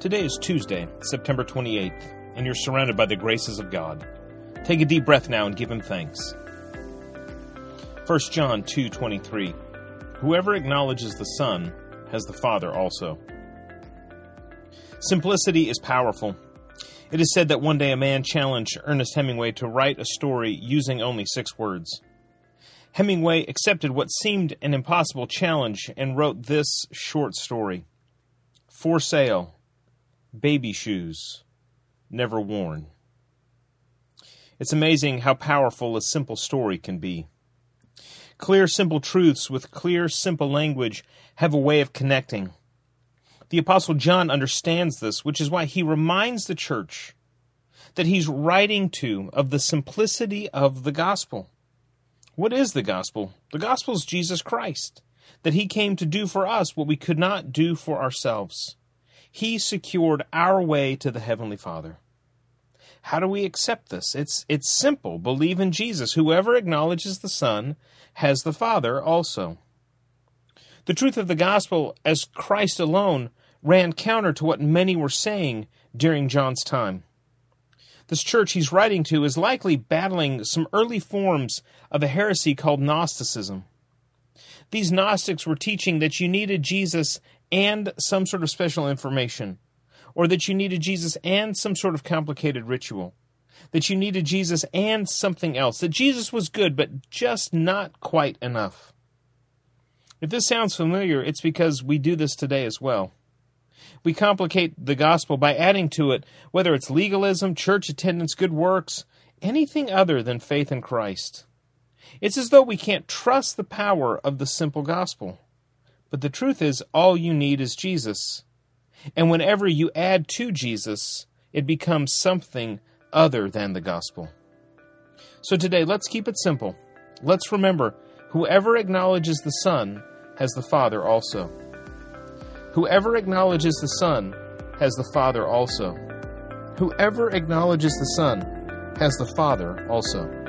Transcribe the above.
Today is Tuesday, September 28th, and you're surrounded by the graces of God. Take a deep breath now and give him thanks. 1 John 2:23 Whoever acknowledges the Son has the Father also. Simplicity is powerful. It is said that one day a man challenged Ernest Hemingway to write a story using only 6 words. Hemingway accepted what seemed an impossible challenge and wrote this short story. For sale baby shoes, never worn. It's amazing how powerful a simple story can be. Clear, simple truths with clear, simple language have a way of connecting. The Apostle John understands this, which is why he reminds the church that he's writing to of the simplicity of the gospel. What is the gospel? The gospel is Jesus Christ, that he came to do for us what we could not do for ourselves. He secured our way to the Heavenly Father. How do we accept this? It's, it's simple. Believe in Jesus. Whoever acknowledges the Son has the Father also. The truth of the gospel as Christ alone ran counter to what many were saying during John's time. This church he's writing to is likely battling some early forms of a heresy called Gnosticism. These Gnostics were teaching that you needed Jesus and some sort of special information, or that you needed Jesus and some sort of complicated ritual, that you needed Jesus and something else, that Jesus was good, but just not quite enough. If this sounds familiar, it's because we do this today as well. We complicate the gospel by adding to it whether it's legalism, church attendance, good works, anything other than faith in Christ. It's as though we can't trust the power of the simple gospel. But the truth is, all you need is Jesus. And whenever you add to Jesus, it becomes something other than the gospel. So today, let's keep it simple. Let's remember whoever acknowledges the Son has the Father also. Whoever acknowledges the Son has the Father also. Whoever acknowledges the Son has the Father also.